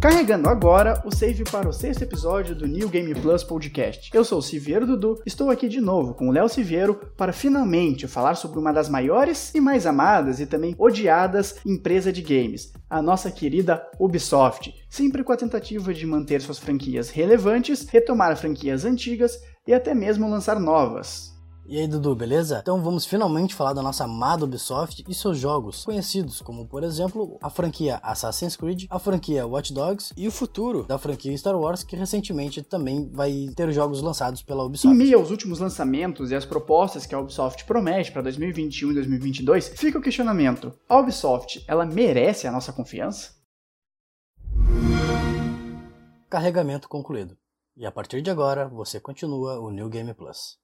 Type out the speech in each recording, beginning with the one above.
Carregando agora o save para o sexto episódio do New Game Plus Podcast. Eu sou o Siviero Dudu, estou aqui de novo com o Léo Siviero para finalmente falar sobre uma das maiores e mais amadas e também odiadas empresas de games, a nossa querida Ubisoft, sempre com a tentativa de manter suas franquias relevantes, retomar franquias antigas e até mesmo lançar novas. E aí, Dudu, beleza? Então vamos finalmente falar da nossa amada Ubisoft e seus jogos, conhecidos como, por exemplo, a franquia Assassin's Creed, a franquia Watch Dogs e o futuro da franquia Star Wars, que recentemente também vai ter jogos lançados pela Ubisoft. Em meio aos últimos lançamentos e as propostas que a Ubisoft promete para 2021 e 2022, fica o questionamento: a Ubisoft, ela merece a nossa confiança? Carregamento concluído. E a partir de agora, você continua o New Game Plus.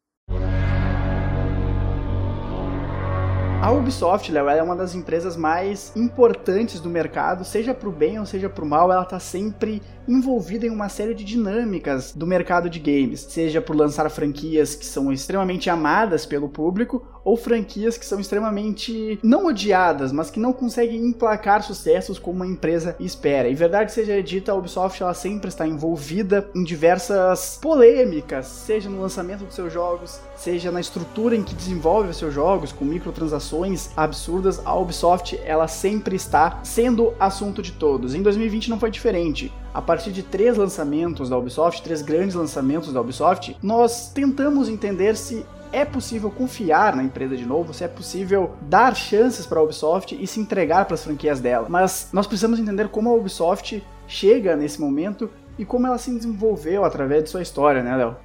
A Ubisoft, Léo, é uma das empresas mais importantes do mercado, seja para o bem ou seja para o mal, ela está sempre envolvida em uma série de dinâmicas do mercado de games, seja por lançar franquias que são extremamente amadas pelo público ou franquias que são extremamente não odiadas, mas que não conseguem emplacar sucessos como uma empresa espera. E verdade seja dita, a Ubisoft ela sempre está envolvida em diversas polêmicas, seja no lançamento dos seus jogos, seja na estrutura em que desenvolve os seus jogos, com microtransações absurdas, a Ubisoft ela sempre está sendo assunto de todos. Em 2020 não foi diferente a partir de três lançamentos da Ubisoft, três grandes lançamentos da Ubisoft, nós tentamos entender se é possível confiar na empresa de novo, se é possível dar chances para a Ubisoft e se entregar para as franquias dela. Mas nós precisamos entender como a Ubisoft chega nesse momento e como ela se desenvolveu através de sua história, né, Léo?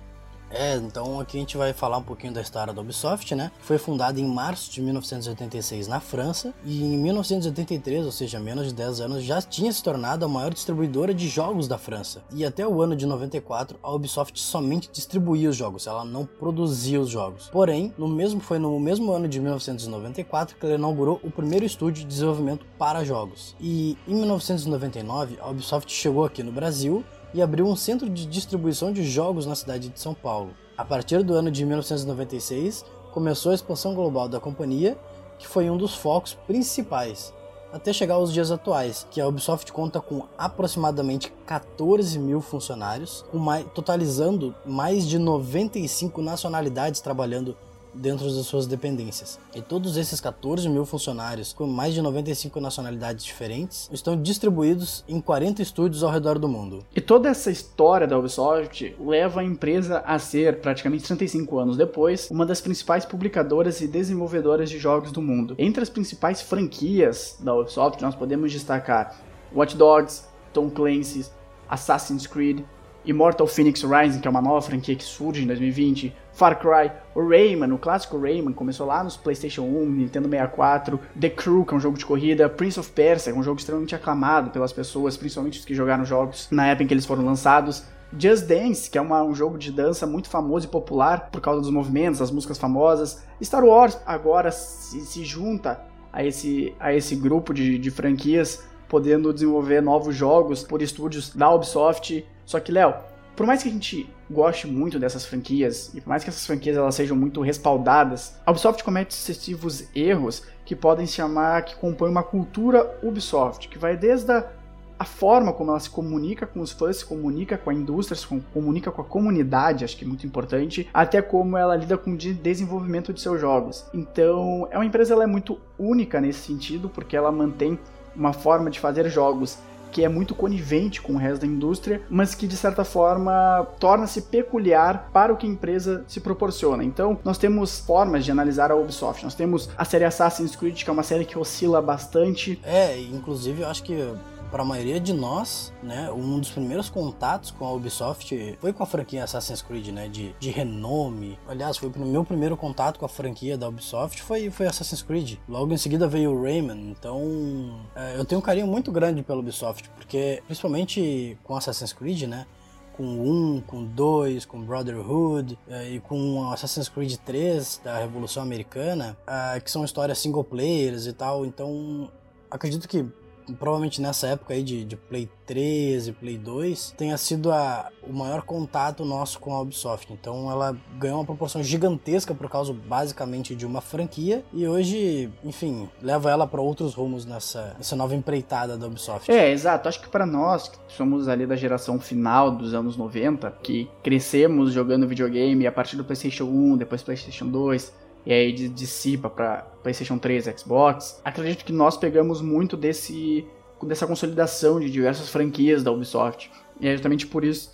É, então aqui a gente vai falar um pouquinho da história da Ubisoft, né? Foi fundada em março de 1986 na França e em 1983, ou seja, menos de 10 anos, já tinha se tornado a maior distribuidora de jogos da França. E até o ano de 94, a Ubisoft somente distribuía os jogos, ela não produzia os jogos. Porém, no mesmo foi no mesmo ano de 1994 que ela inaugurou o primeiro estúdio de desenvolvimento para jogos. E em 1999, a Ubisoft chegou aqui no Brasil e abriu um centro de distribuição de jogos na cidade de São Paulo. A partir do ano de 1996, começou a expansão global da companhia, que foi um dos focos principais, até chegar aos dias atuais, que a Ubisoft conta com aproximadamente 14 mil funcionários, totalizando mais de 95 nacionalidades trabalhando dentro das suas dependências. E todos esses 14 mil funcionários, com mais de 95 nacionalidades diferentes, estão distribuídos em 40 estúdios ao redor do mundo. E toda essa história da Ubisoft leva a empresa a ser, praticamente 35 anos depois, uma das principais publicadoras e desenvolvedoras de jogos do mundo. Entre as principais franquias da Ubisoft, nós podemos destacar Watch Dogs, Tom Clancy's, Assassin's Creed, Immortal Phoenix Rising, que é uma nova franquia que surge em 2020, Far Cry, o Rayman, o clássico Rayman, começou lá nos PlayStation 1, Nintendo 64, The Crew, que é um jogo de corrida, Prince of Persia, que é um jogo extremamente aclamado pelas pessoas, principalmente os que jogaram jogos na época em que eles foram lançados. Just Dance, que é uma, um jogo de dança muito famoso e popular por causa dos movimentos, das músicas famosas. Star Wars agora se, se junta a esse, a esse grupo de, de franquias, podendo desenvolver novos jogos por estúdios da Ubisoft. Só que, Léo, por mais que a gente goste muito dessas franquias, e por mais que essas franquias elas sejam muito respaldadas, a Ubisoft comete excessivos erros que podem se chamar, que compõem uma cultura Ubisoft, que vai desde a, a forma como ela se comunica com os fãs, se comunica com a indústria, se comunica com a comunidade, acho que é muito importante, até como ela lida com o desenvolvimento de seus jogos. Então, é uma empresa ela é muito única nesse sentido, porque ela mantém uma forma de fazer jogos que é muito conivente com o resto da indústria, mas que de certa forma torna-se peculiar para o que a empresa se proporciona. Então, nós temos formas de analisar a Ubisoft. Nós temos a série Assassin's Creed, que é uma série que oscila bastante. É, inclusive eu acho que para a maioria de nós, né, um dos primeiros contatos com a Ubisoft foi com a franquia Assassin's Creed, né, de, de renome. Aliás, foi o meu primeiro contato com a franquia da Ubisoft foi, foi Assassin's Creed. Logo em seguida veio o Rayman, então é, eu tenho um carinho muito grande pela Ubisoft, porque principalmente com Assassin's Creed, né, com 1, com 2, com Brotherhood é, e com Assassin's Creed 3 da Revolução Americana, é, que são histórias single players e tal. Então, acredito que provavelmente nessa época aí de, de Play 13, Play 2, tenha sido a, o maior contato nosso com a Ubisoft. Então ela ganhou uma proporção gigantesca por causa basicamente de uma franquia e hoje, enfim, leva ela para outros rumos nessa, nessa nova empreitada da Ubisoft. É, exato. Acho que para nós, que somos ali da geração final dos anos 90, que crescemos jogando videogame a partir do PlayStation 1, depois PlayStation 2, e aí dissipa para PlayStation 3, Xbox. Acredito que nós pegamos muito desse dessa consolidação de diversas franquias da Ubisoft. E é justamente por isso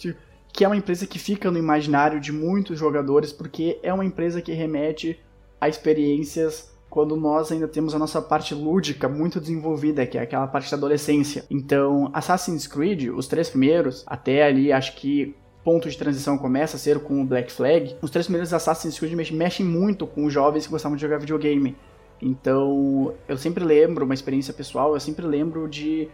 que é uma empresa que fica no imaginário de muitos jogadores, porque é uma empresa que remete a experiências quando nós ainda temos a nossa parte lúdica muito desenvolvida, que é aquela parte da adolescência. Então, Assassin's Creed, os três primeiros, até ali acho que ponto de transição começa a ser com o Black Flag, os três primeiros Assassin's Creed mexem muito com os jovens que gostavam de jogar videogame. Então, eu sempre lembro, uma experiência pessoal, eu sempre lembro de,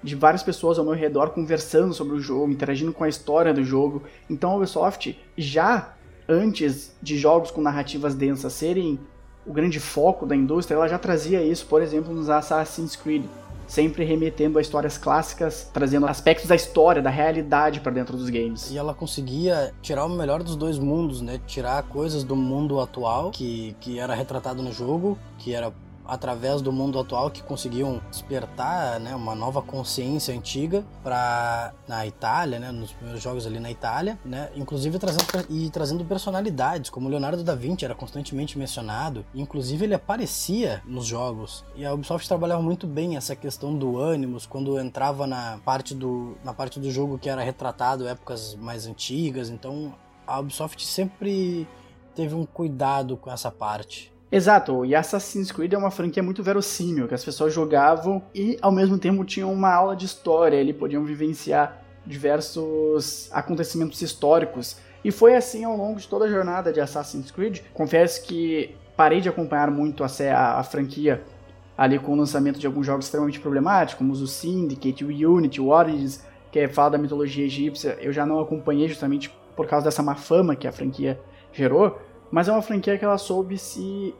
de várias pessoas ao meu redor conversando sobre o jogo, interagindo com a história do jogo. Então, a Ubisoft, já antes de jogos com narrativas densas serem o grande foco da indústria, ela já trazia isso, por exemplo, nos Assassin's Creed sempre remetendo a histórias clássicas, trazendo aspectos da história, da realidade para dentro dos games. E ela conseguia tirar o melhor dos dois mundos, né? Tirar coisas do mundo atual que, que era retratado no jogo, que era através do mundo atual que conseguiam despertar né, uma nova consciência antiga para na Itália, né, nos primeiros jogos ali na Itália, né, inclusive trazendo e trazendo personalidades, como Leonardo da Vinci era constantemente mencionado, inclusive ele aparecia nos jogos. E a Ubisoft trabalhava muito bem essa questão do ânimos quando entrava na parte do na parte do jogo que era retratado épocas mais antigas, então a Ubisoft sempre teve um cuidado com essa parte. Exato, e Assassin's Creed é uma franquia muito verossímil, que as pessoas jogavam e ao mesmo tempo tinham uma aula de história, ali podiam vivenciar diversos acontecimentos históricos. E foi assim ao longo de toda a jornada de Assassin's Creed. Confesso que parei de acompanhar muito a, a, a franquia ali com o lançamento de alguns jogos extremamente problemáticos, como o Syndicate, o Unity, o Origins, que é fala da mitologia egípcia. Eu já não acompanhei justamente por causa dessa má fama que a franquia gerou, mas é uma franquia que ela soube se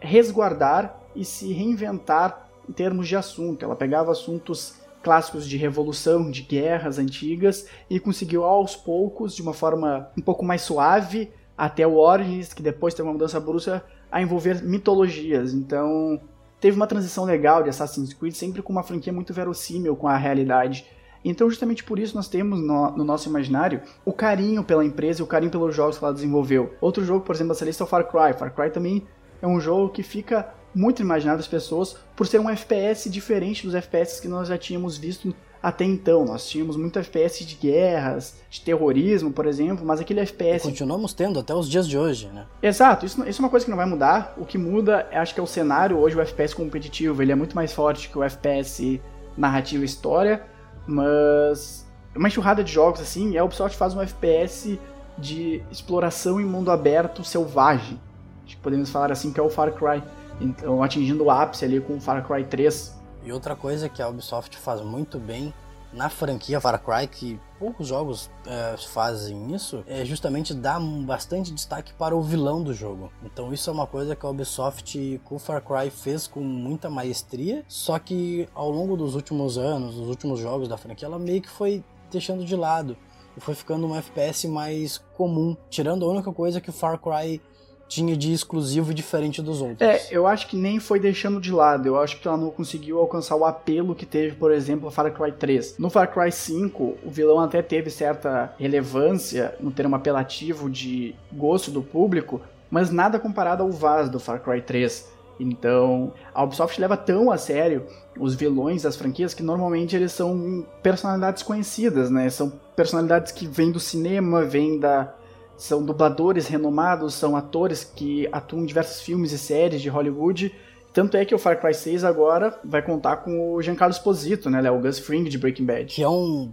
resguardar e se reinventar em termos de assunto. Ela pegava assuntos clássicos de revolução, de guerras antigas e conseguiu aos poucos, de uma forma um pouco mais suave, até o Origins, que depois teve uma mudança brusca, a envolver mitologias. Então, teve uma transição legal de Assassin's Creed, sempre com uma franquia muito verossímil com a realidade. Então, justamente por isso, nós temos no, no, nosso imaginário o carinho pela empresa e o carinho pelos jogos que ela desenvolveu. Outro jogo, por exemplo, da lista é o Far Cry. Far Cry também é um jogo que fica muito imaginado das pessoas por ser um FPS diferente dos FPS que nós já tínhamos visto até então. Nós tínhamos muito FPS de guerras, de terrorismo, por exemplo, mas aquele FPS. E continuamos tendo até os dias de hoje, né? Exato, isso, isso é uma coisa que não vai mudar. O que muda, acho que é o cenário. Hoje, o FPS competitivo ele é muito mais forte que o FPS narrativa e história. Mas uma enxurrada de jogos assim, a Ubisoft faz um FPS de exploração em mundo aberto selvagem. Acho que podemos falar assim que é o Far Cry. Então, atingindo o ápice ali com o Far Cry 3. E outra coisa que a Ubisoft faz muito bem na franquia Far Cry, que poucos jogos é, fazem isso, é justamente dar bastante destaque para o vilão do jogo. Então isso é uma coisa que a Ubisoft com Far Cry fez com muita maestria, só que ao longo dos últimos anos, dos últimos jogos da franquia, ela meio que foi deixando de lado e foi ficando um FPS mais comum, tirando a única coisa que o Far Cry tinha de exclusivo e diferente dos outros. É, eu acho que nem foi deixando de lado. Eu acho que ela não conseguiu alcançar o apelo que teve, por exemplo, Far Cry 3. No Far Cry 5, o vilão até teve certa relevância no termo apelativo de gosto do público, mas nada comparado ao Vaz do Far Cry 3. Então, a Ubisoft leva tão a sério os vilões das franquias que normalmente eles são personalidades conhecidas, né? São personalidades que vêm do cinema, vêm da são dubladores renomados, são atores que atuam em diversos filmes e séries de Hollywood. Tanto é que o Far Cry 6 agora vai contar com o Giancarlo Esposito, né? O Gus Fring de Breaking Bad. Que é um,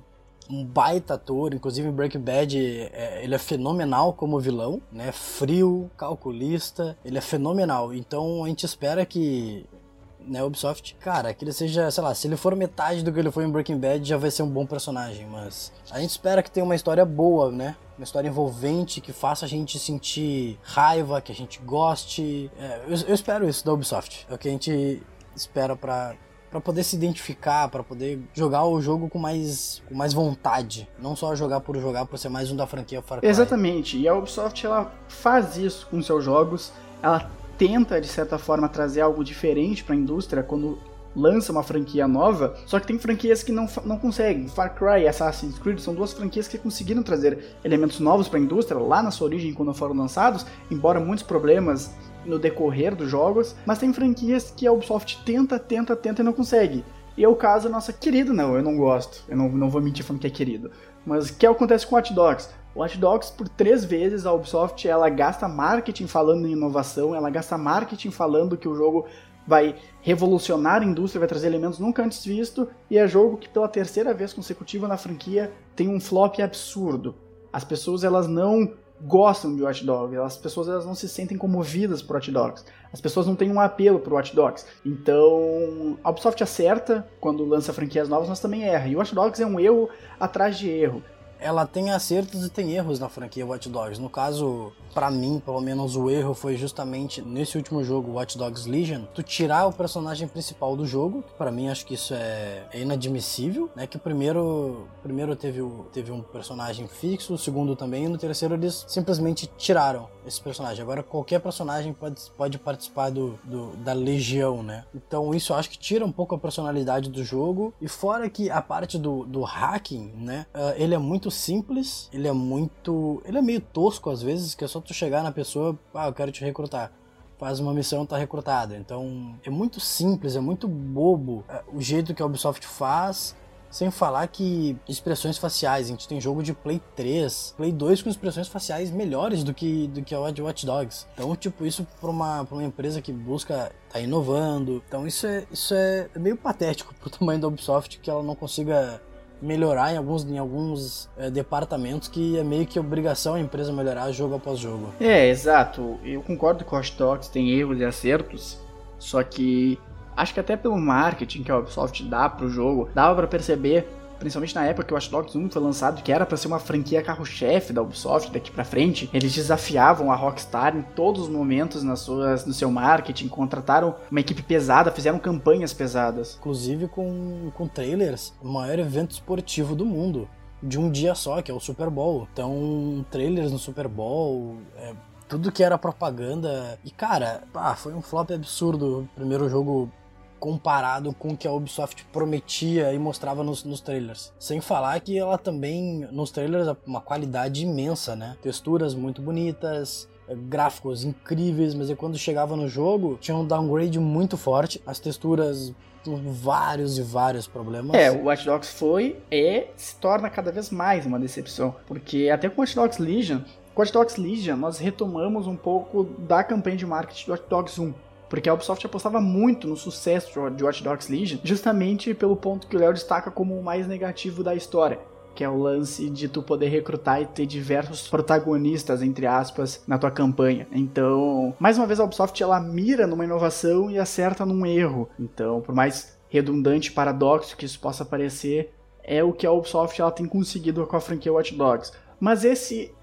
um baita ator, inclusive em Breaking Bad é, ele é fenomenal como vilão, né? Frio, calculista, ele é fenomenal. Então a gente espera que né, Ubisoft, cara, que ele seja, sei lá, se ele for metade do que ele foi em Breaking Bad, já vai ser um bom personagem, mas a gente espera que tenha uma história boa, né? Uma história envolvente, que faça a gente sentir raiva, que a gente goste. É, eu, eu, espero isso da Ubisoft. É o que a gente espera pra, para poder se identificar, para poder jogar o jogo com mais, com mais vontade, não só jogar por jogar, por ser mais um da franquia Far Cry. Exatamente, e a Ubisoft ela faz isso com seus jogos, ela tenta de certa forma trazer algo diferente para a indústria quando lança uma franquia nova, só que tem franquias que não, não conseguem. Far Cry e Assassin's Creed são duas franquias que conseguiram trazer elementos novos para a indústria lá na sua origem quando foram lançados, embora muitos problemas no decorrer dos jogos, mas tem franquias que a Ubisoft tenta, tenta, tenta e não consegue. E é o caso nossa querida, não, eu não gosto, eu não, não vou mentir falando que é querido, mas o que acontece com Watch Dogs? Watch Dogs, por três vezes, a Ubisoft ela gasta marketing falando em inovação, ela gasta marketing falando que o jogo vai revolucionar a indústria, vai trazer elementos nunca antes vistos, e é jogo que pela terceira vez consecutiva na franquia tem um flop absurdo. As pessoas elas não gostam de Watch Dogs, as pessoas elas não se sentem comovidas por Watch Dogs. As pessoas não têm um apelo por Watch Dogs. Então, a Ubisoft acerta quando lança franquias novas, mas também erra. E Watch Dogs é um erro atrás de erro. Ela tem acertos e tem erros na franquia Watch Dogs. No caso, para mim, pelo menos, o erro foi justamente nesse último jogo, Watch Dogs Legion, tu tirar o personagem principal do jogo, para mim acho que isso é, é, inadmissível, né? Que o primeiro, primeiro teve, o, teve um personagem fixo, o segundo também, e no terceiro eles simplesmente tiraram esse personagem. Agora qualquer personagem pode, pode participar do, do, da legião, né? Então isso eu acho que tira um pouco a personalidade do jogo. E fora que a parte do, do hacking, né? Uh, ele é muito simples, ele é muito. Ele é meio tosco às vezes, que é só tu chegar na pessoa, ah, eu quero te recrutar. Faz uma missão, tá recrutado. Então é muito simples, é muito bobo é, o jeito que a Ubisoft faz. Sem falar que expressões faciais, a gente tem jogo de Play 3, Play 2 com expressões faciais melhores do que, do que a de Watch Dogs. Então, tipo, isso para uma, pra uma empresa que busca tá inovando. Então, isso é, isso é meio patético pro tamanho da Ubisoft que ela não consiga melhorar em alguns, em alguns é, departamentos que é meio que obrigação a empresa melhorar jogo após jogo. É, exato. Eu concordo que o Hot Dogs tem erros e acertos, só que acho que até pelo marketing que a Ubisoft dá pro jogo, dava para perceber principalmente na época que o Watch Dogs 1 foi lançado, que era para ser uma franquia carro-chefe da Ubisoft daqui para frente, eles desafiavam a Rockstar em todos os momentos nas suas, no seu marketing, contrataram uma equipe pesada, fizeram campanhas pesadas. Inclusive com, com trailers, o maior evento esportivo do mundo, de um dia só, que é o Super Bowl. Então, trailers no Super Bowl, é, tudo que era propaganda. E cara, ah, foi um flop absurdo. O primeiro jogo comparado com o que a Ubisoft prometia e mostrava nos, nos trailers. Sem falar que ela também, nos trailers, uma qualidade imensa, né? Texturas muito bonitas, eh, gráficos incríveis, mas quando chegava no jogo tinha um downgrade muito forte, as texturas vários e vários problemas. É, o Watch Dogs foi e se torna cada vez mais uma decepção, porque até com o Watch Dogs Legion, com o Watch Dogs Legion nós retomamos um pouco da campanha de marketing do Watch Dogs 1 porque a Ubisoft apostava muito no sucesso de Watch Dogs Legion, justamente pelo ponto que o Léo destaca como o mais negativo da história, que é o lance de tu poder recrutar e ter diversos protagonistas, entre aspas, na tua campanha. Então, mais uma vez a Ubisoft ela mira numa inovação e acerta num erro. Então, por mais redundante paradoxo que isso possa parecer, é o que a Ubisoft ela tem conseguido com a franquia Watch Dogs. Mas esse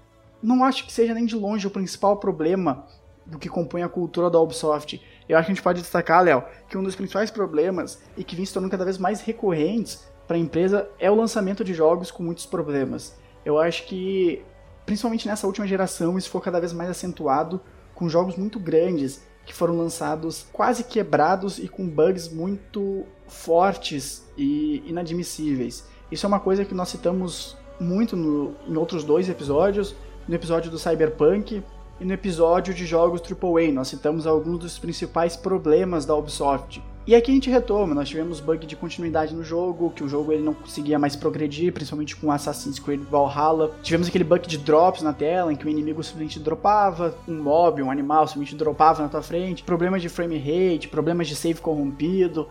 não acho que seja nem de longe o principal problema do que compõe a cultura da Ubisoft. Eu acho que a gente pode destacar, Léo, que um dos principais problemas e que vem se tornando cada vez mais recorrentes para a empresa é o lançamento de jogos com muitos problemas. Eu acho que, principalmente nessa última geração, isso foi cada vez mais acentuado com jogos muito grandes que foram lançados quase quebrados e com bugs muito fortes e inadmissíveis. Isso é uma coisa que nós citamos muito no, em outros dois episódios, no episódio do Cyberpunk e no episódio de jogos AAA nós citamos alguns dos principais problemas da Ubisoft. E aqui a gente retoma, nós tivemos bug de continuidade no jogo, que o jogo ele não conseguia mais progredir, principalmente com Assassin's Creed Valhalla. Tivemos aquele bug de drops na tela, em que o inimigo simplesmente dropava, um mob, um animal simplesmente dropava na tua frente, problemas de frame rate, problemas de save corrompido.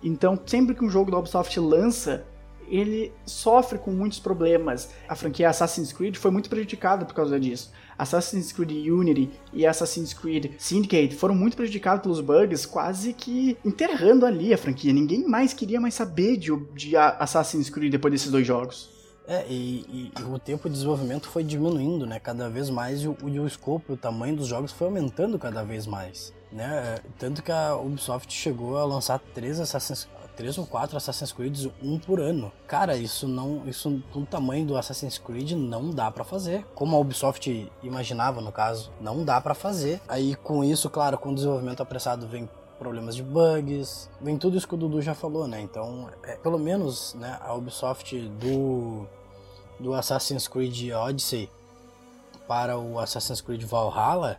Então, sempre que um jogo da Ubisoft lança, ele sofre com muitos problemas. A franquia Assassin's Creed foi muito prejudicada por causa disso. Assassin's Creed Unity e Assassin's Creed Syndicate foram muito prejudicados pelos bugs, quase que enterrando ali a franquia. Ninguém mais queria mais saber de, de Assassin's Creed depois desses dois jogos. É, e, e, e, o tempo de desenvolvimento foi diminuindo, né? Cada vez mais e o, e o escopo, o tamanho dos jogos foi aumentando cada vez mais, né? Tanto que a Ubisoft chegou a lançar três Assassin's três ou quatro Assassin's Creed, um por ano. Cara, isso não, isso com o tamanho do Assassin's Creed não dá para fazer. Como a Ubisoft imaginava no caso, não dá para fazer. Aí com isso, claro, com o desenvolvimento apressado vem problemas de bugs, vem tudo isso que o Dudu já falou, né? Então, é, pelo menos, né, a Ubisoft do do Assassin's Creed Odyssey para o Assassin's Creed Valhalla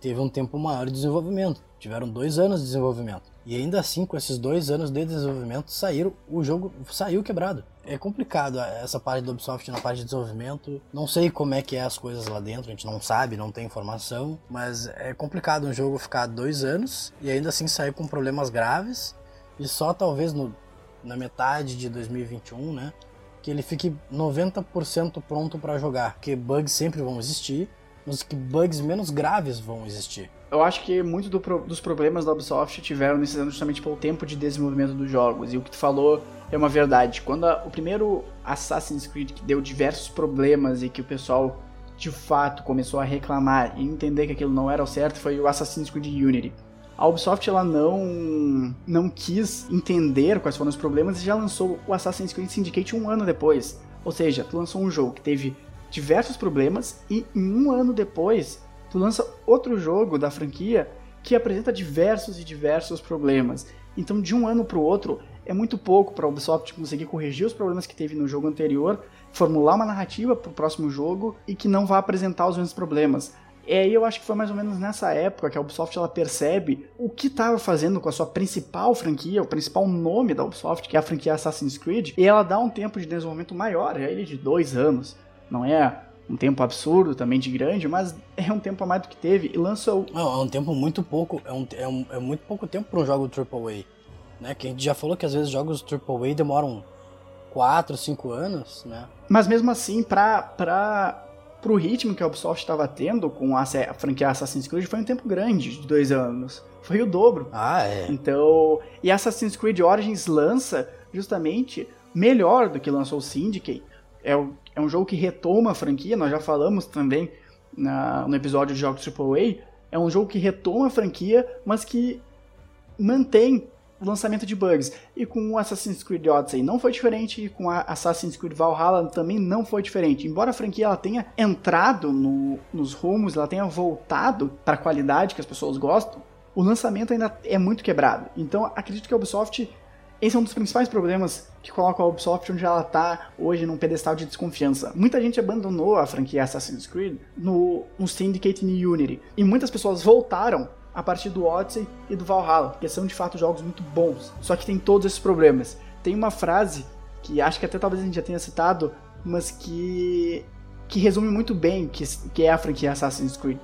teve um tempo maior de desenvolvimento. Tiveram dois anos de desenvolvimento. E ainda assim, com esses dois anos de desenvolvimento, saíram, o jogo saiu quebrado. É complicado essa parte do Ubisoft na parte de desenvolvimento. Não sei como é que é as coisas lá dentro, a gente não sabe, não tem informação. Mas é complicado um jogo ficar dois anos e ainda assim sair com problemas graves. E só talvez no, na metade de 2021, né? Que ele fique 90% pronto para jogar. Porque bugs sempre vão existir mas que bugs menos graves vão existir. Eu acho que muito do dos problemas da Ubisoft tiveram nesses anos justamente pelo tempo de desenvolvimento dos jogos. E o que tu falou é uma verdade. Quando a, o primeiro Assassin's Creed que deu diversos problemas e que o pessoal de fato começou a reclamar e entender que aquilo não era o certo foi o Assassin's Creed Unity. A Ubisoft ela não não quis entender quais foram os problemas e já lançou o Assassin's Creed Syndicate um ano depois. Ou seja, tu lançou um jogo que teve diversos problemas e em um ano depois tu lança outro jogo da franquia que apresenta diversos e diversos problemas. Então de um ano para o outro é muito pouco para a Ubisoft conseguir corrigir os problemas que teve no jogo anterior, formular uma narrativa para o próximo jogo e que não vá apresentar os mesmos problemas. E aí eu acho que foi mais ou menos nessa época que a Ubisoft ela percebe o que estava fazendo com a sua principal franquia, o principal nome da Ubisoft, que é a franquia Assassin's Creed, e ela dá um tempo de desenvolvimento maior, é ele de dois anos não é um tempo absurdo também de grande, mas é um tempo a mais do que teve e lançou. Não, é um tempo muito pouco, é, um, é, um, é muito pouco tempo para um jogo AAA. Né? Que a gente já falou que às vezes jogos AAA demoram 4, 5 anos, né? Mas mesmo assim, para para pro ritmo que a Ubisoft estava tendo com a, a franquia Assassin's Creed foi um tempo grande, de dois anos. Foi o dobro. Ah, é. Então, e Assassin's Creed Origins lança justamente melhor do que lançou o Syndicate. É o é um jogo que retoma a franquia, nós já falamos também na, no episódio de jogos AAA. É um jogo que retoma a franquia, mas que mantém o lançamento de bugs. E com Assassin's Creed Odyssey não foi diferente, e com a Assassin's Creed Valhalla também não foi diferente. Embora a franquia ela tenha entrado no, nos rumos, ela tenha voltado para a qualidade que as pessoas gostam, o lançamento ainda é muito quebrado. Então acredito que a Ubisoft esse é um dos principais problemas que coloca a Ubisoft onde ela está hoje num pedestal de desconfiança. Muita gente abandonou a franquia Assassin's Creed no, no Syndicate e Unity. E muitas pessoas voltaram a partir do Odyssey e do Valhalla, que são de fato jogos muito bons. Só que tem todos esses problemas. Tem uma frase que acho que até talvez a gente já tenha citado, mas que, que resume muito bem que, que é a franquia Assassin's Creed.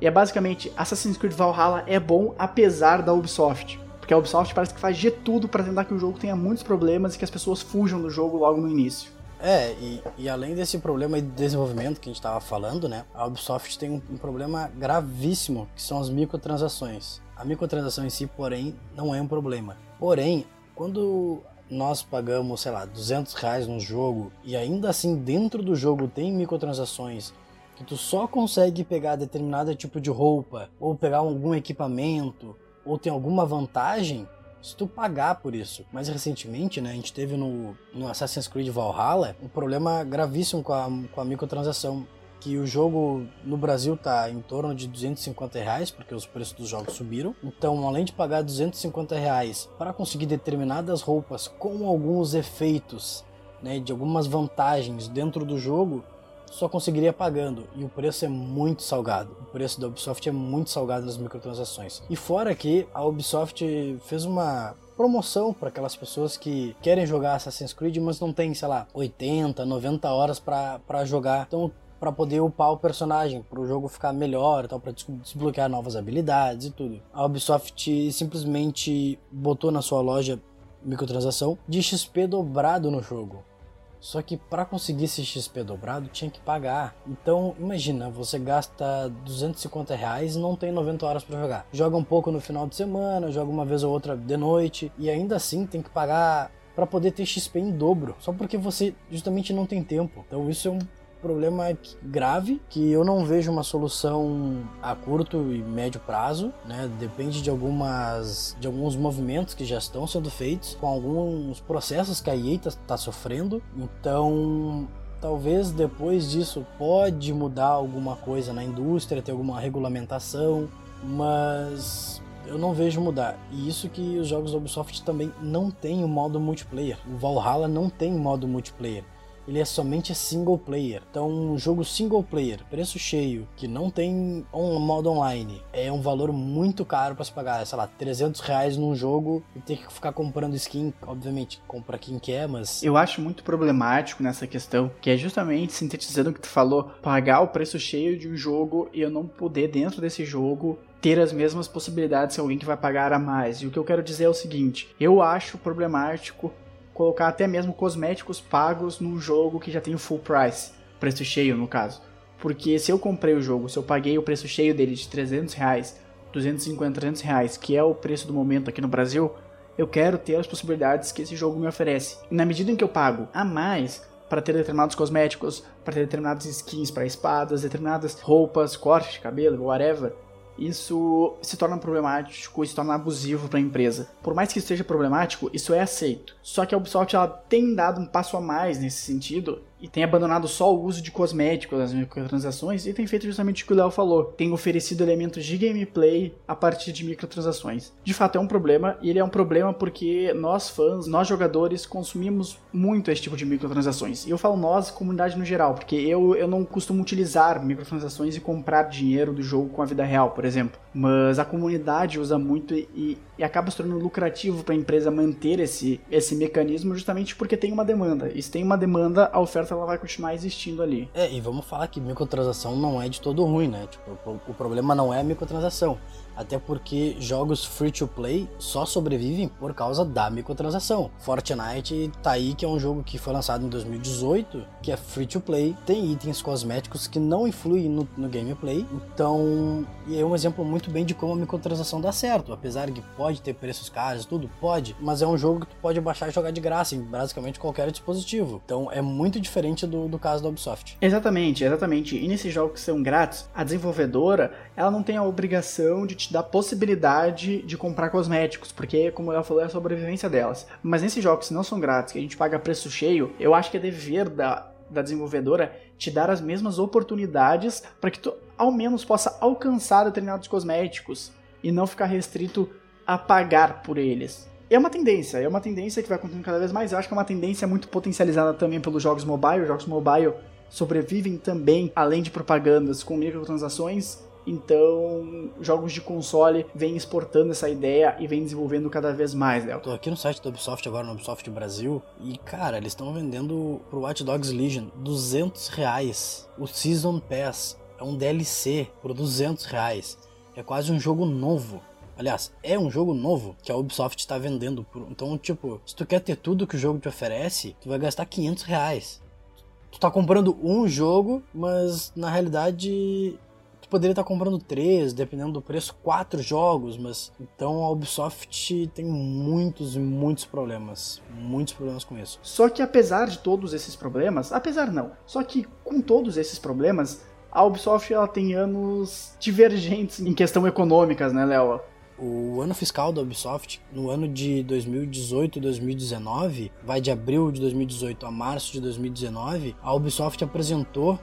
E é basicamente, Assassin's Creed Valhalla é bom apesar da Ubisoft. Porque a Ubisoft parece que faz de tudo para tentar que o jogo tenha muitos problemas e que as pessoas fujam do jogo logo no início. É, e, e além desse problema de desenvolvimento que a gente estava falando, né, a Ubisoft tem um, um, problema gravíssimo, que são as microtransações. A microtransação em si, porém, não é um problema. Porém, quando nós pagamos, sei lá, 200 reais no jogo e ainda assim dentro do jogo tem microtransações que tu só consegue pegar determinado tipo de roupa ou pegar algum equipamento ou tem alguma vantagem se tu pagar por isso. Mais recentemente, né, a gente teve no, no Assassin's Creed Valhalla um problema gravíssimo com a, com a microtransação. Que o jogo no Brasil tá em torno de 250 reais, porque os preços dos jogos subiram. Então, além de pagar 250 reais para conseguir determinadas roupas com alguns efeitos, né, de algumas vantagens dentro do jogo, só conseguiria pagando. E o preço é muito salgado. O preço da Ubisoft é muito salgado nas microtransações. E fora que a Ubisoft fez uma promoção para aquelas pessoas que querem jogar Assassin's Creed, mas não tem, sei lá, 80, 90 horas para jogar. Então, para poder upar o personagem, para o jogo ficar melhor, tal, para desbloquear novas habilidades e tudo. A Ubisoft simplesmente botou na sua loja microtransação de XP dobrado no jogo. Só que para conseguir esse XP dobrado tinha que pagar. Então imagina, você gasta 250 reais e não tem 90 horas para jogar. Joga um pouco no final de semana, joga uma vez ou outra de noite e ainda assim tem que pagar para poder ter XP em dobro, só porque você justamente não tem tempo. Então isso é um problema grave que eu não vejo uma solução a curto e médio prazo, né? Depende de algumas de alguns movimentos que já estão sendo feitos, com alguns processos que a EA está tá sofrendo. Então, talvez depois disso pode mudar alguma coisa na indústria, ter alguma regulamentação, mas eu não vejo mudar. E isso que os jogos da Ubisoft também não tem o modo multiplayer. O Valhalla não tem modo multiplayer ele é somente single player. Então, um jogo single player, preço cheio, que não tem um modo online, é um valor muito caro para se pagar, sei lá, 300 reais num jogo e ter que ficar comprando skin. Obviamente, compra quem quer, mas. Eu acho muito problemático nessa questão, que é justamente sintetizando o que tu falou, pagar o preço cheio de um jogo e eu não poder, dentro desse jogo, ter as mesmas possibilidades que alguém que vai pagar a mais. E o que eu quero dizer é o seguinte: eu acho problemático colocar até mesmo cosméticos pagos num jogo que já tem o full price, preço cheio no caso. Porque se eu comprei o jogo, se eu paguei o preço cheio dele de 300 reais, 250, 300 reais, que é o preço do momento aqui no Brasil, eu quero ter as possibilidades que esse jogo me oferece. E na medida em que eu pago a mais para ter determinados cosméticos, para ter determinadas skins para espadas, determinadas roupas, corte de cabelo, whatever, isso se torna problemático, se torna abusivo para a empresa. Por mais que isso seja problemático, isso é aceito. Só que a Ubisoft ela tem dado um passo a mais nesse sentido e tem abandonado só o uso de cosméticos nas microtransações e tem feito justamente o que o Léo falou. Tem oferecido elementos de gameplay a partir de microtransações. De fato é um problema e ele é um problema porque nós fãs, nós jogadores consumimos muito esse tipo de microtransações. E eu falo nós, comunidade no geral, porque eu, eu não costumo utilizar microtransações e comprar dinheiro do jogo com a vida real, por exemplo. Mas a comunidade usa muito e, e acaba se tornando lucrativo para a empresa manter esse, esse mecanismo justamente porque tem uma demanda. E se tem uma demanda, a oferta ela vai continuar existindo ali. É, e vamos falar que microtransação não é de todo ruim, né? Tipo, o problema não é a microtransação. Até porque jogos free to play só sobrevivem por causa da microtransação. Fortnite tá aí, que é um jogo que foi lançado em 2018, que é free to play, tem itens cosméticos que não influem no, no gameplay. Então, é um exemplo muito bem de como a microtransação dá certo. Apesar de que pode ter preços caros, tudo pode, mas é um jogo que tu pode baixar e jogar de graça em basicamente qualquer dispositivo. Então, é muito diferente do, do caso da Ubisoft. Exatamente, exatamente. E nesses jogos que são grátis, a desenvolvedora ela não tem a obrigação de te dar possibilidade de comprar cosméticos, porque, como ela falou, é a sobrevivência delas. Mas nesses jogos que não são grátis, que a gente paga preço cheio, eu acho que é dever da, da desenvolvedora te dar as mesmas oportunidades para que tu ao menos possa alcançar determinados cosméticos e não ficar restrito a pagar por eles. É uma tendência, é uma tendência que vai acontecendo cada vez mais. Eu acho que é uma tendência muito potencializada também pelos jogos mobile. Os jogos mobile sobrevivem também, além de propagandas, com microtransações então, jogos de console vêm exportando essa ideia e vem desenvolvendo cada vez mais, Léo. Tô aqui no site da Ubisoft agora, no Ubisoft Brasil, e cara, eles estão vendendo pro Watch Dogs Legion 200 reais. O Season Pass é um DLC por 200 reais. É quase um jogo novo. Aliás, é um jogo novo que a Ubisoft está vendendo. Por... Então, tipo, se tu quer ter tudo que o jogo te oferece, tu vai gastar 500 reais. Tu tá comprando um jogo, mas na realidade poderia estar comprando três, dependendo do preço, quatro jogos, mas então a Ubisoft tem muitos e muitos problemas, muitos problemas com isso. Só que apesar de todos esses problemas, apesar não, só que com todos esses problemas, a Ubisoft ela tem anos divergentes em questão econômicas, né, Léo? O ano fiscal da Ubisoft, no ano de 2018 e 2019, vai de abril de 2018 a março de 2019, a Ubisoft apresentou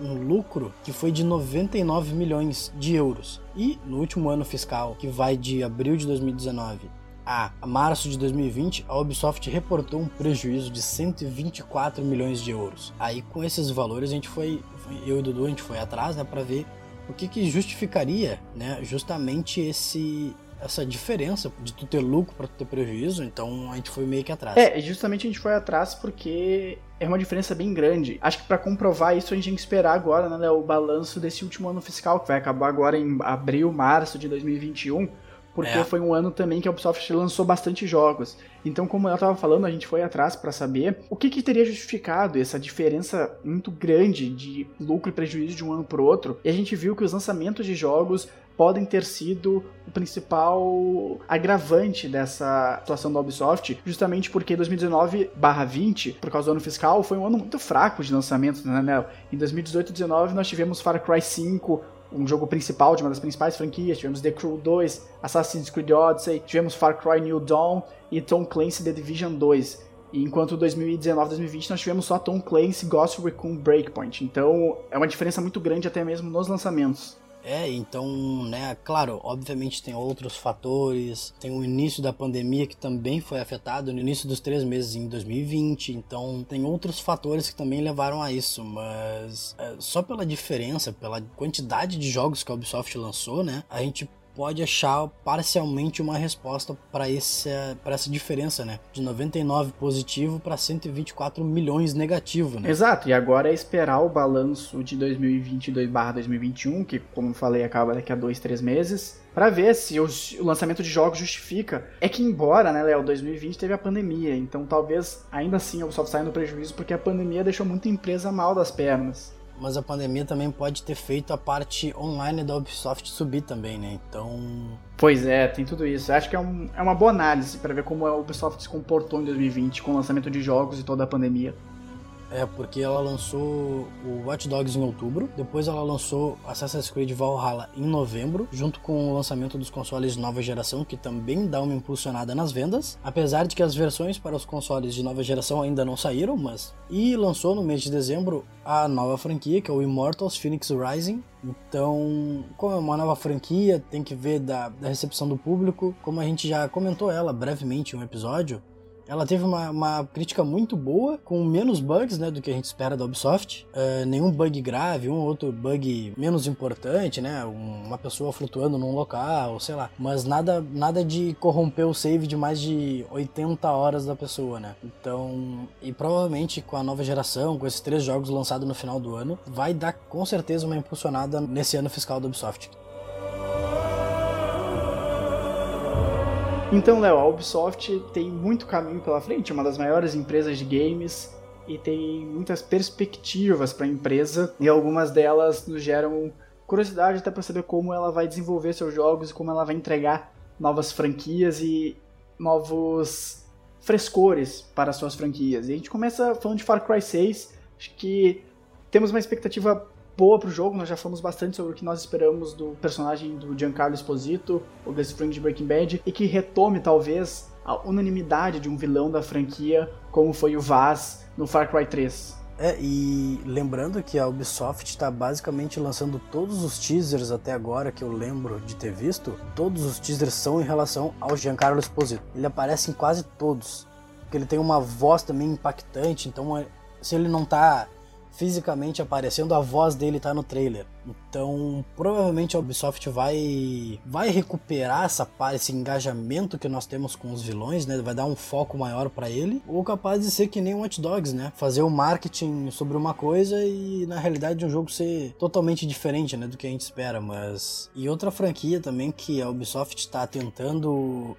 um lucro que foi de 99 milhões de euros. E no último ano fiscal, que vai de abril de 2019 a março de 2020, a Ubisoft reportou um prejuízo de 124 milhões de euros. Aí com esses valores a gente foi, eu e o Dudu, a gente foi atrás, né, para ver o que, que justificaria, né, justamente esse essa diferença de tu ter lucro para tu ter prejuízo, então a gente foi meio que atrás. É, justamente a gente foi atrás porque é uma diferença bem grande. Acho que para comprovar isso a gente tem que esperar agora, né, o balanço desse último ano fiscal que vai acabar agora em abril, março de 2021 porque é. foi um ano também que a Ubisoft lançou bastante jogos. Então, como eu estava falando, a gente foi atrás para saber o que, que, teria justificado essa diferença muito grande de lucro e prejuízo de um ano para outro. E a gente viu que os lançamentos de jogos podem ter sido o principal agravante dessa situação da Ubisoft, justamente porque 2019/20, por causa do ano fiscal, foi um ano muito fraco de lançamentos, né? Em 2018 e 2019 nós tivemos Far Cry 5, um jogo principal de uma das principais franquias, tivemos The Crew 2, Assassin's Creed Odyssey, tivemos Far Cry New Dawn e Tom Clancy The Division 2. E enquanto 2019 2020 nós tivemos só Tom Clancy Ghost Recon Breakpoint. Então é uma diferença muito grande até mesmo nos lançamentos. É, então, né, claro, obviamente tem outros fatores, tem o início da pandemia que também foi afetado no início dos três meses em 2020, então tem outros fatores que também levaram a isso, mas é, só pela diferença, pela quantidade de jogos que a Ubisoft lançou, né, a gente pode achar parcialmente uma resposta para essa, essa diferença, né? De 99 positivo para 124 milhões negativo, né? Exato, e agora é esperar o balanço de 2022/2021, que, como falei, acaba daqui a dois, três meses, para ver se o lançamento de jogos justifica. É que embora, né, Léo, 2020 teve a pandemia, então talvez ainda assim a Ubisoft saia no prejuízo porque a pandemia deixou muita empresa mal das pernas mas a pandemia também pode ter feito a parte online da Ubisoft subir também, né? Então. Pois é, tem tudo isso. Acho que é, um, é uma boa análise para ver como a Ubisoft se comportou em 2020 com o lançamento de jogos e toda a pandemia. É, porque ela lançou o Watch Dogs em outubro, depois ela lançou Assassin's Creed Valhalla em novembro, junto com o lançamento dos consoles de nova geração, que também dá uma impulsionada nas vendas, apesar de que as versões para os consoles de nova geração ainda não saíram, mas... E lançou no mês de dezembro a nova franquia, que é o Immortals Phoenix Rising, então, como é uma nova franquia, tem que ver da, da recepção do público. Como a gente já comentou ela brevemente em um episódio, ela teve uma, uma, crítica muito boa, com menos bugs né, do que a gente espera da Ubisoft. Uh, nenhum bug grave, um outro bug menos importante, né? Uma pessoa flutuando num local, sei lá. Mas nada, nada de corromper o save de mais de 80 horas da pessoa, né? Então, e provavelmente com a nova geração, com esses três jogos lançados no final do ano, vai dar com certeza uma impulsionada nesse ano fiscal da Ubisoft. Então, Léo, a Ubisoft tem muito caminho pela frente, é uma das maiores empresas de games e tem muitas perspectivas para a empresa e algumas delas nos geram curiosidade até para saber como ela vai desenvolver seus jogos e como ela vai entregar novas franquias e novos frescores para suas franquias. E a gente começa falando de Far Cry 6, acho que temos uma expectativa boa pro jogo, nós já falamos bastante sobre o que nós esperamos do personagem do Giancarlo Esposito, o Gus Fring de Breaking Bad, e que retome talvez a unanimidade de um vilão da franquia, como foi o Vaz no Far Cry 3. É, e lembrando que a Ubisoft está basicamente lançando todos os teasers até agora que eu lembro de ter visto, todos os teasers são em relação ao Giancarlo Esposito. Ele aparece em quase todos, porque ele tem uma voz também impactante, então é, se ele não tá fisicamente aparecendo, a voz dele tá no trailer. Então, provavelmente a Ubisoft vai vai recuperar essa esse engajamento que nós temos com os vilões, né? Vai dar um foco maior para ele, ou capaz de ser que nem o Watch Dogs, né? Fazer o marketing sobre uma coisa e na realidade um jogo ser totalmente diferente, né, do que a gente espera, mas e outra franquia também que a Ubisoft está tentando uh,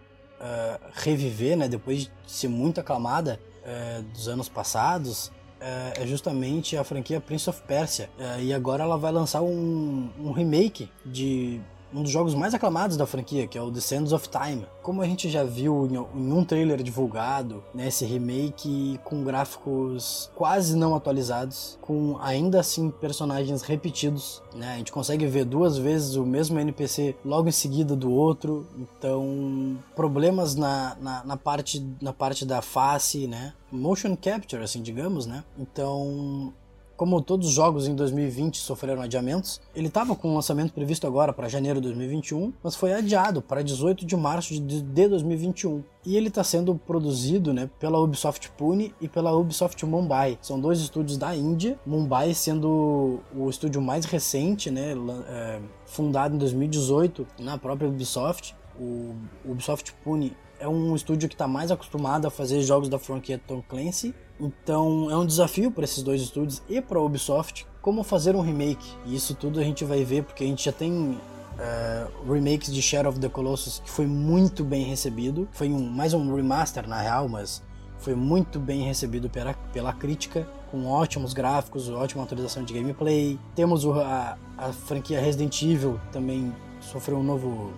reviver, né, depois de ser muito aclamada uh, dos anos passados, é, é justamente a franquia Prince of Persia. É, e agora ela vai lançar um, um remake de um dos jogos mais aclamados da franquia, que é o The Sands of Time. Como a gente já viu em, um trailer divulgado, né, esse remake com gráficos quase não atualizados, com ainda assim personagens repetidos, né, a gente consegue ver duas vezes o mesmo NPC logo em seguida do outro, então problemas na, na, na parte, na parte da face, né, motion capture, assim, digamos, né, então como todos os jogos em 2020 sofreram adiamentos, ele estava com o um lançamento previsto agora para janeiro de 2021, mas foi adiado para 18 de março de 2021. E ele está sendo produzido né, pela Ubisoft Pune e pela Ubisoft Mumbai. São dois estúdios da Índia, Mumbai sendo o estúdio mais recente, né, é, fundado em 2018 na própria Ubisoft. O Ubisoft Pune é um estúdio que está mais acostumado a fazer jogos da franquia Tom Clancy então é um desafio para esses dois estúdios e para a Ubisoft como fazer um remake. E isso tudo a gente vai ver porque a gente já tem uh, remakes de Shadow of the Colossus que foi muito bem recebido. Foi um, mais um remaster na real, mas foi muito bem recebido pela, pela crítica, com ótimos gráficos, ótima atualização de gameplay. Temos o, a, a franquia Resident Evil também sofreu um novo,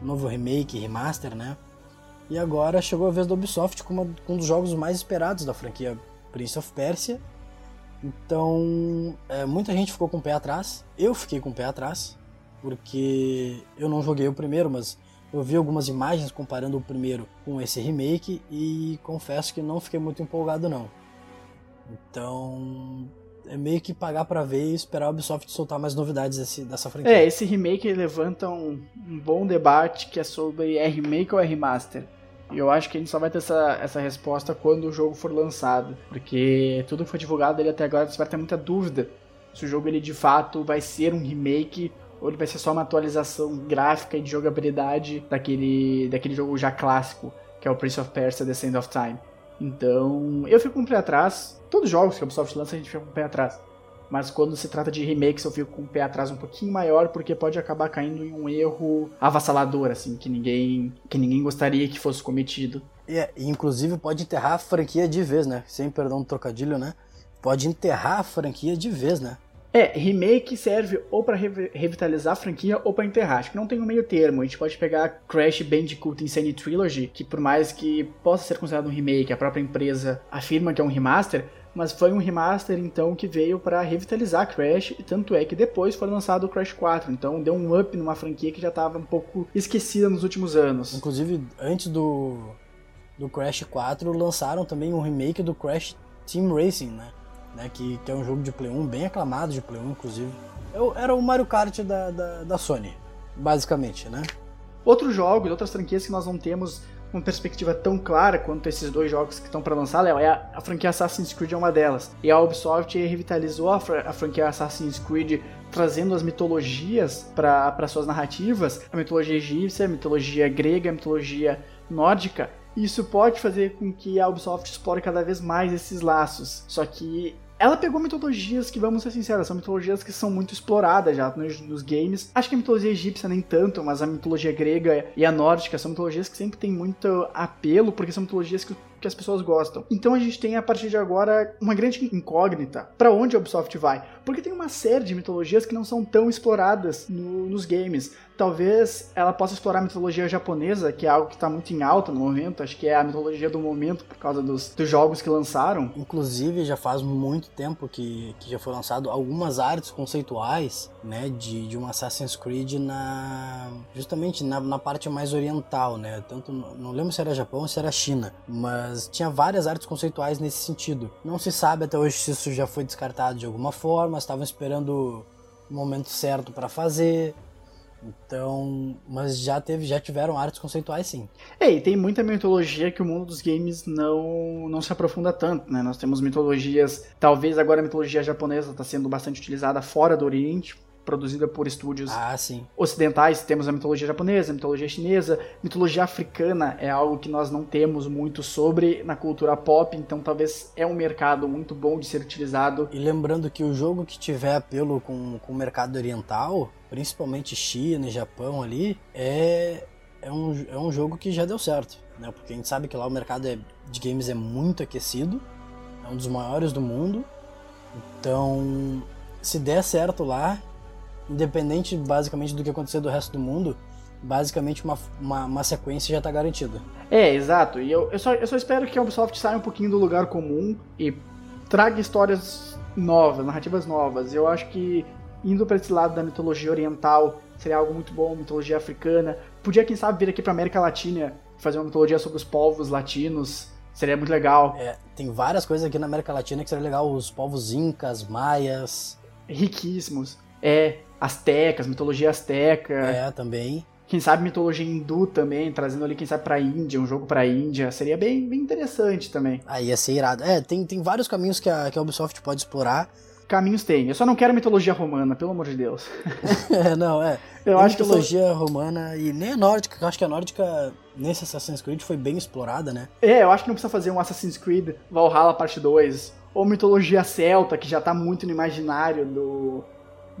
novo remake, remaster, né? E agora chegou a vez da Ubisoft com, uma, com um dos jogos mais esperados da franquia Prince of Persia. Então, é, muita gente ficou com o pé atrás. Eu fiquei com o pé atrás, porque eu não joguei o primeiro, mas eu vi algumas imagens comparando o primeiro com esse remake e confesso que não fiquei muito empolgado não. Então, é meio que pagar para ver e esperar a Ubisoft soltar mais novidades desse, dessa franquia. É, esse remake levanta um, um, bom debate que é sobre é remake ou é remaster. E eu acho que a gente só vai ter essa, essa resposta quando o jogo for lançado. Porque tudo que foi divulgado ele até agora você vai ter muita dúvida se o jogo ele de fato vai ser um remake ou ele vai ser só uma atualização gráfica e de jogabilidade daquele, daquele jogo já clássico, que é o Prince of Persia The End of Time. Então, eu fico um pé atrás. Todos os jogos que a Ubisoft lança, a gente fica um pé atrás. Mas quando se trata de remakes, eu fico com o pé atrás um pouquinho maior, porque pode acabar caindo em um erro avassalador, assim, que ninguém, que ninguém gostaria que fosse cometido. É, e inclusive pode enterrar a franquia de vez, né? Sem perdão do trocadilho, né? Pode enterrar a franquia de vez, né? É, remake serve ou para re revitalizar a franquia ou para enterrar. Acho que não tem um meio termo. A gente pode pegar Crash Bandicoot Insane Trilogy, que por mais que possa ser considerado um remake, a própria empresa afirma que é um remaster, mas foi um remaster então que veio para revitalizar Crash, e tanto é que depois foi lançado o Crash 4, então deu um up numa franquia que já estava um pouco esquecida nos últimos anos. Inclusive, antes do, do Crash 4, lançaram também um remake do Crash Team Racing, né? né? Que, que é um jogo de Play 1, bem aclamado de Play 1, inclusive. Eu, era o Mario Kart da, da, da Sony, basicamente, né? Outros jogos, outras franquias que nós não temos uma perspectiva tão clara quanto esses dois jogos que estão para lançar, Léo, é a, a, franquia Assassin's Creed é uma delas. E a Ubisoft revitalizou a, a franquia Assassin's Creed trazendo as mitologias para suas narrativas, a mitologia egípcia, a mitologia grega, a mitologia nórdica, isso pode fazer com que a Ubisoft explore cada vez mais esses laços. Só que ela pegou mitologias que, vamos ser sinceros, são mitologias que são muito exploradas já nos, nos, games. Acho que a mitologia egípcia nem tanto, mas a mitologia grega e a nórdica são mitologias que sempre têm muito apelo, porque são mitologias que que as pessoas gostam. Então a gente tem a partir de agora uma grande incógnita para onde a Ubisoft vai, porque tem uma série de mitologias que não são tão exploradas no, nos games. Talvez ela possa explorar a mitologia japonesa, que é algo que está muito em alta no momento, acho que é a mitologia do momento por causa dos, dos jogos que lançaram. Inclusive já faz muito tempo que, que já foi lançado algumas artes conceituais, né, de, de um Assassin's Creed na justamente na, na parte mais oriental, né? Tanto não lembro se era Japão ou se era China, mas mas tinha várias artes conceituais nesse sentido. Não se sabe até hoje se isso já foi descartado de alguma forma, estavam esperando o momento certo para fazer. Então, mas já teve, já tiveram artes conceituais sim. É, e tem muita mitologia que o mundo dos games não não se aprofunda tanto, né? Nós temos mitologias, talvez agora a mitologia japonesa está sendo bastante utilizada fora do Oriente, produzida por estúdios ah, ocidentais. Temos a mitologia japonesa, a mitologia chinesa, mitologia africana é algo que nós não temos muito sobre na cultura pop, então talvez é um mercado muito bom de ser utilizado. E lembrando que o jogo que tiver apelo com, com o mercado oriental, principalmente China e Japão ali, é, é, um, é um jogo que já deu certo, né? Porque a gente sabe que lá o mercado é, de games é muito aquecido, é um dos maiores do mundo. Então, se der certo lá, independente basicamente do que acontecer do resto do mundo, basicamente uma, uma, uma sequência já está garantida. É, exato. E eu, eu, só, eu só espero que a Ubisoft saia um pouquinho do lugar comum e traga histórias novas, narrativas novas. Eu acho que indo para esse lado da mitologia oriental seria algo muito bom, mitologia africana. Podia, quem sabe, vir aqui para América Latina fazer uma mitologia sobre os povos latinos. Seria muito legal. É, tem várias coisas aqui na América Latina que seria legal. Os povos incas, maias. Riquíssimos. É, astecas, mitologia asteca. É, também. Quem sabe mitologia hindu também, trazendo ali, quem sabe, pra Índia, um jogo pra Índia. Seria bem, bem interessante também. Aí ia ser irado. É, tem, tem vários caminhos que a, que a Ubisoft pode explorar. Caminhos tem. Eu só não quero mitologia romana, pelo amor de Deus. é, não, é. Eu tem acho mitologia que romana e nem a nórdica, eu acho que a nórdica nesse Assassin's Creed foi bem explorada, né? É, eu acho que não precisa fazer um Assassin's Creed Valhalla parte 2. Ou mitologia celta, que já tá muito no imaginário do,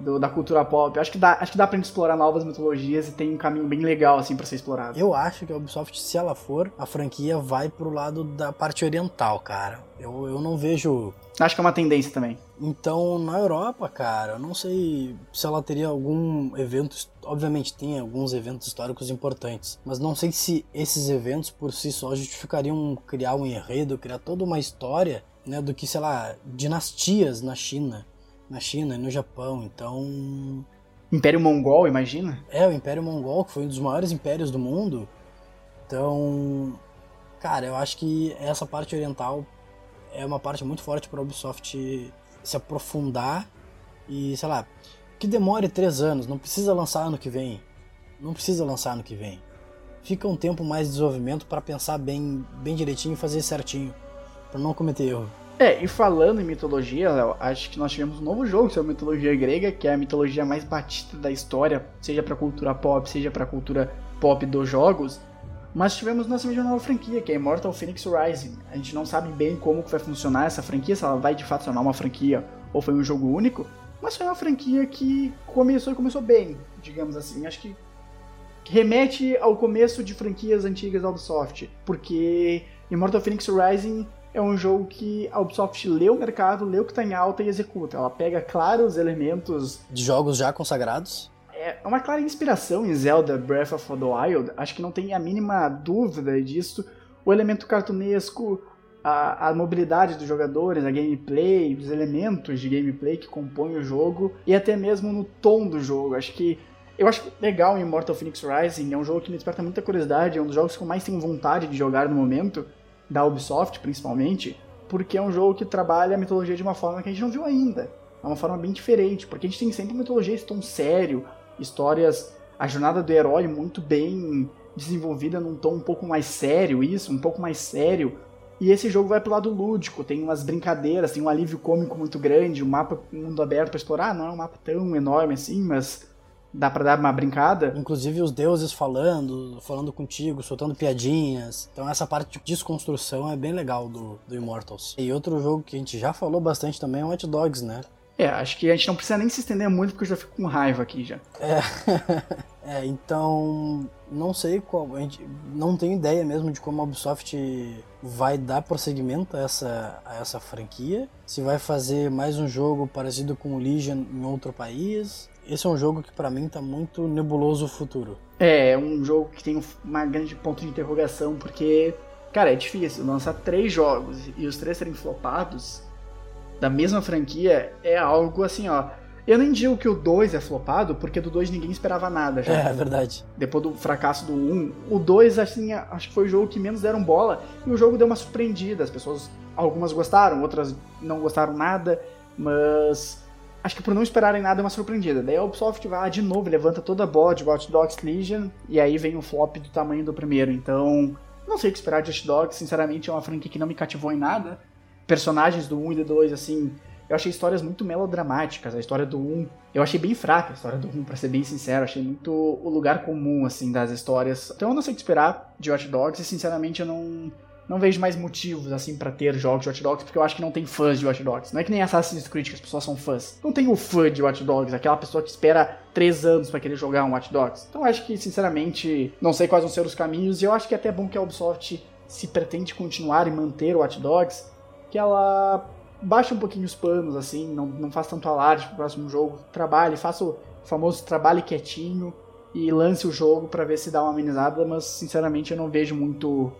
do, da cultura pop. Acho que dá, acho que dá pra gente explorar novas mitologias e tem um caminho bem legal assim para ser explorado. Eu acho que a Ubisoft, se ela for, a franquia vai pro lado da parte oriental, cara. Eu, eu não vejo. Acho que é uma tendência também. Então, na Europa, cara, eu não sei se ela teria algum evento. Obviamente, tem alguns eventos históricos importantes, mas não sei se esses eventos por si só justificariam criar um enredo, criar toda uma história, né, do que, sei lá, dinastias na China na China e no Japão, então. Império Mongol, imagina? É, o Império Mongol, que foi um dos maiores impérios do mundo. Então, cara, eu acho que essa parte oriental é uma parte muito forte para a Ubisoft se aprofundar e, sei lá, que demore três anos, não precisa lançar ano que vem. Não precisa lançar ano que vem. Fica um tempo mais de desenvolvimento para pensar bem, bem direitinho e fazer certinho, para não cometer erro. É, e falando em mitologia, Léo, acho que nós tivemos um novo jogo sobre mitologia grega, que é a mitologia mais batida da história, seja pra cultura pop, seja pra cultura pop dos jogos. Mas tivemos nossa mesma nova franquia, que é Immortal Phoenix Rising. A gente não sabe bem como que vai funcionar essa franquia, se ela vai de fato ser uma franquia ou foi um jogo único, mas foi uma franquia que começou e começou bem, digamos assim. Acho que remete ao começo de franquias antigas da Ubisoft, porque Immortal Phoenix Rising é um jogo que a Ubisoft lê o mercado, lê o que está em alta e executa. Ela pega, claro, os elementos... De jogos já consagrados? É uma clara inspiração em Zelda Breath of the Wild. Acho que não tem a mínima dúvida disso. O elemento cartunesco, a, a, mobilidade dos jogadores, a gameplay, os elementos de gameplay que compõem o jogo e até mesmo no tom do jogo. Acho que eu acho legal em Immortal Phoenix Rising, é um jogo que me desperta muita curiosidade, é um dos jogos que eu mais tenho vontade de jogar no momento da Ubisoft, principalmente, porque é um jogo que trabalha a mitologia de uma forma que a gente não viu ainda. É uma forma bem diferente, porque a gente tem sempre mitologia tão sério, histórias, a jornada do herói muito bem desenvolvida num tom um pouco mais sério, isso, um pouco mais sério. E esse jogo vai pro lado lúdico, tem umas brincadeiras, tem um alívio cômico muito grande, um mapa um mundo aberto para explorar, não é um mapa tão enorme assim, mas dá para dar uma brincada. Inclusive os deuses falando, falando contigo, soltando piadinhas. Então essa parte de desconstrução é bem legal do, do Immortals. E outro jogo que a gente já falou bastante também é o Watch Dogs, né? É, acho que a gente não precisa nem se estender muito porque eu já fico com raiva aqui já. É, é então não sei qual, a gente não tenho ideia mesmo de como a Ubisoft vai dar prosseguimento a essa, a essa franquia. Se vai fazer mais um jogo parecido com o Legion em outro país, esse é um jogo que para mim tá muito nebuloso o futuro. É, é um jogo que tem uma grande ponto de interrogação, porque, cara, é difícil lançar três jogos e os três serem flopados da mesma franquia é algo assim, ó. Eu nem digo que o 2 é flopado, porque do 2 ninguém esperava nada já. É, é verdade. Depois do fracasso do 1, um, o 2 assim, acho que foi o jogo que menos deram bola e o jogo deu uma surpreendida. As pessoas, algumas gostaram, outras não gostaram nada, mas acho que por não esperarem nada é uma surpreendida. Daí a Ubisoft vai lá de novo, levanta toda a bola de Watch Dogs Legion, e aí vem um flop do tamanho do primeiro. Então, não sei o que esperar de Watch Dogs, sinceramente é uma franquia que não me cativou em nada. Personagens do 1 e do 2, assim, eu achei histórias muito melodramáticas. A história do 1, eu achei bem fraca a história do 1, pra ser bem sincero. Achei muito o lugar comum, assim, das histórias. Então eu não sei o que esperar de Watch Dogs e, sinceramente, eu não não vejo mais motivos, assim, para ter jogos de Watch Dogs, porque eu acho que não tem fãs de Watch Dogs. Não é que nem Assassin's Creed, que as pessoas são fãs. Não tem o fã de Watch Dogs, aquela pessoa que espera três anos para querer jogar um Watch Dogs. Então acho que, sinceramente, não sei quais vão ser os caminhos, e eu acho que é até bom que a Ubisoft se pretende continuar e manter o Watch Dogs, que ela baixe um pouquinho os panos, assim, não, não faça tanto alarde pro próximo jogo, trabalhe, faça o famoso trabalho quietinho e lance o jogo para ver se dá uma amenizada, mas sinceramente eu não vejo muito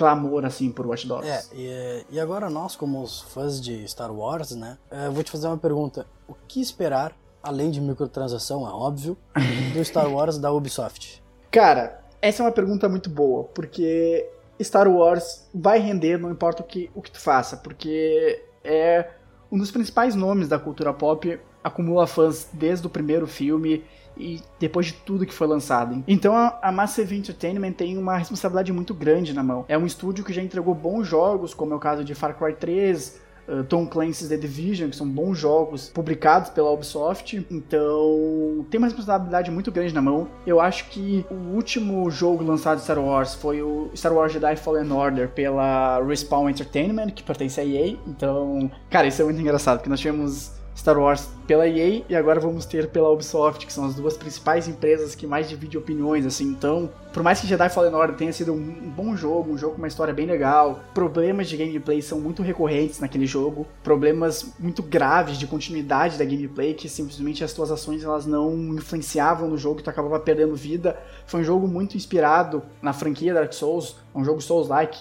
clamor, assim, por Watch Dogs. É, e, e agora nós, como os fãs de Star Wars, né, eu é, vou te fazer uma pergunta. O que esperar, além de microtransação, é óbvio, do Star Wars da Ubisoft? Cara, essa é uma pergunta muito boa, porque Star Wars vai render, não importa o que, o que tu faça, porque é um dos principais nomes da cultura pop, acumula fãs desde o primeiro filme e depois de tudo que foi lançado. Então a, a Massive Entertainment tem uma responsabilidade muito grande na mão. É um estúdio que já entregou bons jogos, como é o caso de Far Cry 3, Uh, Tom Clancy's The Division, que são bons jogos publicados pela Ubisoft. Então, tem uma responsabilidade muito grande na mão. Eu acho que o último jogo lançado de Star Wars foi o Star Wars Jedi Fallen Order pela Respawn Entertainment, que pertence à EA. Então, cara, isso é muito engraçado, porque nós tivemos Star Wars pela EA e agora vamos ter pela Ubisoft, que são as duas principais empresas que mais dividem opiniões, assim. Então, por mais que Jedi Fallen Order tenha sido um bom jogo, um jogo com uma história bem legal, problemas de gameplay são muito recorrentes naquele jogo, problemas muito graves de continuidade da gameplay, que simplesmente as tuas ações elas não influenciavam no jogo, tu acabava perdendo vida. Foi um jogo muito inspirado na franquia Dark Souls, um jogo Souls-like,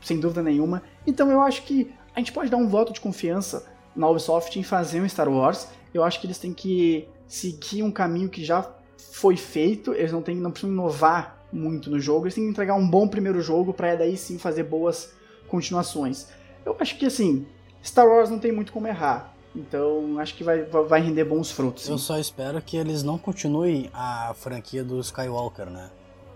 sem dúvida nenhuma. Então eu acho que a gente pode dar um voto de confiança na Ubisoft em fazer um Star Wars. Eu acho que eles têm que seguir um caminho que já foi feito, eles não, têm, não precisam inovar muito no jogo, eles têm que entregar um bom primeiro jogo para daí sim fazer boas continuações. Eu acho que assim, Star Wars não tem muito como errar. Então acho que vai, vai render bons frutos. Sim. Eu só espero que eles não continuem a franquia do Skywalker, né?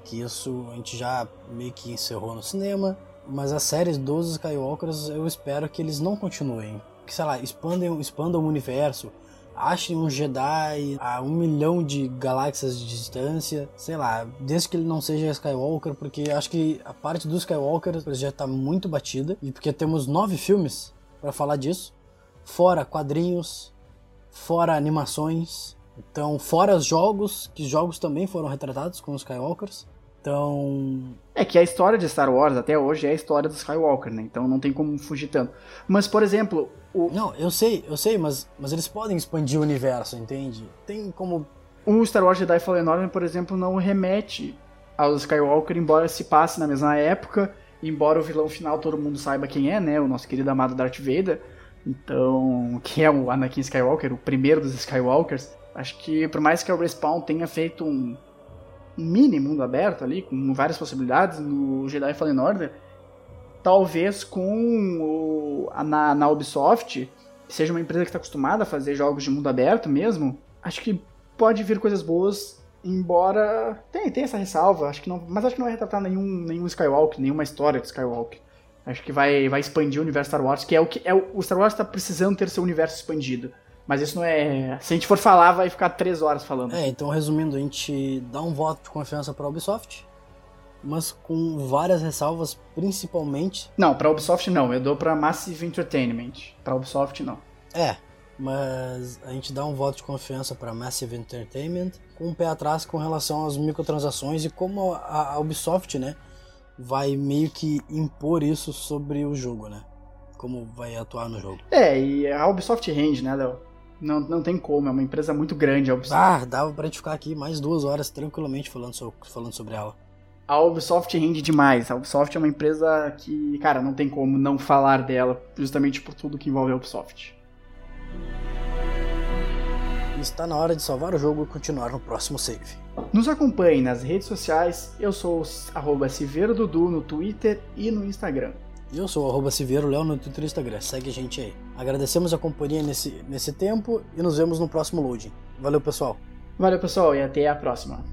Que isso a gente já meio que encerrou no cinema. Mas as séries dos Skywalkers eu espero que eles não continuem que, sei lá, expandam, expandam o universo, achem um Jedi a um milhão de galáxias de distância, sei lá, desde que ele não seja Skywalker, porque acho que a parte do Skywalker já está muito batida, e porque temos nove filmes para falar disso, fora quadrinhos, fora animações, então fora os jogos, que jogos também foram retratados com os Skywalkers, então. É que a história de Star Wars até hoje é a história do Skywalker, né? Então não tem como fugir tanto. Mas, por exemplo. O... Não, eu sei, eu sei, mas, mas eles podem expandir o universo, entende? Tem como. O Star Wars Jedi Fallen Order, por exemplo, não remete ao Skywalker, embora se passe na mesma época, embora o vilão final todo mundo saiba quem é, né? O nosso querido amado Darth Vader. Então, que é o Anakin Skywalker, o primeiro dos Skywalkers. Acho que por mais que a Respawn tenha feito um, mini mundo aberto ali, com várias possibilidades no Jedi Fallen Order, talvez com o, na, na Ubisoft, seja uma empresa que está acostumada a fazer jogos de mundo aberto mesmo, acho que pode vir coisas boas, embora tem, tem essa ressalva, acho que não, mas acho que não vai retratar nenhum, nenhum Skywalker, nenhuma história de Skywalker. Acho que vai, vai expandir o universo Star Wars, que é o que é o Star Wars está precisando ter seu universo expandido. Mas isso não é. Se a gente for falar, vai ficar três horas falando. É, então resumindo, a gente dá um voto de confiança para a Ubisoft, mas com várias ressalvas, principalmente. Não, para a Ubisoft não, eu dou para Massive Entertainment. Para a Ubisoft não. É, mas a gente dá um voto de confiança para Massive Entertainment com um pé atrás com relação às microtransações e como a, a Ubisoft, né, vai meio que impor isso sobre o jogo, né? Como vai atuar no jogo. É, e a Ubisoft rende, né, Léo? Não, não tem como, é uma empresa muito grande a Ubisoft. Ah, dava pra gente ficar aqui mais duas horas tranquilamente falando, so, falando sobre ela. A Ubisoft rende demais. A Ubisoft é uma empresa que, cara, não tem como não falar dela, justamente por tudo que envolve a Ubisoft. Está na hora de salvar o jogo e continuar no próximo save. Nos acompanhe nas redes sociais, eu sou arroba Dudu no Twitter e no Instagram. Eu sou o Civeiro Léo no Twitter e Instagram. Segue a gente aí. Agradecemos a companhia nesse, nesse tempo e nos vemos no próximo loading. Valeu, pessoal. Valeu, pessoal, e até a próxima.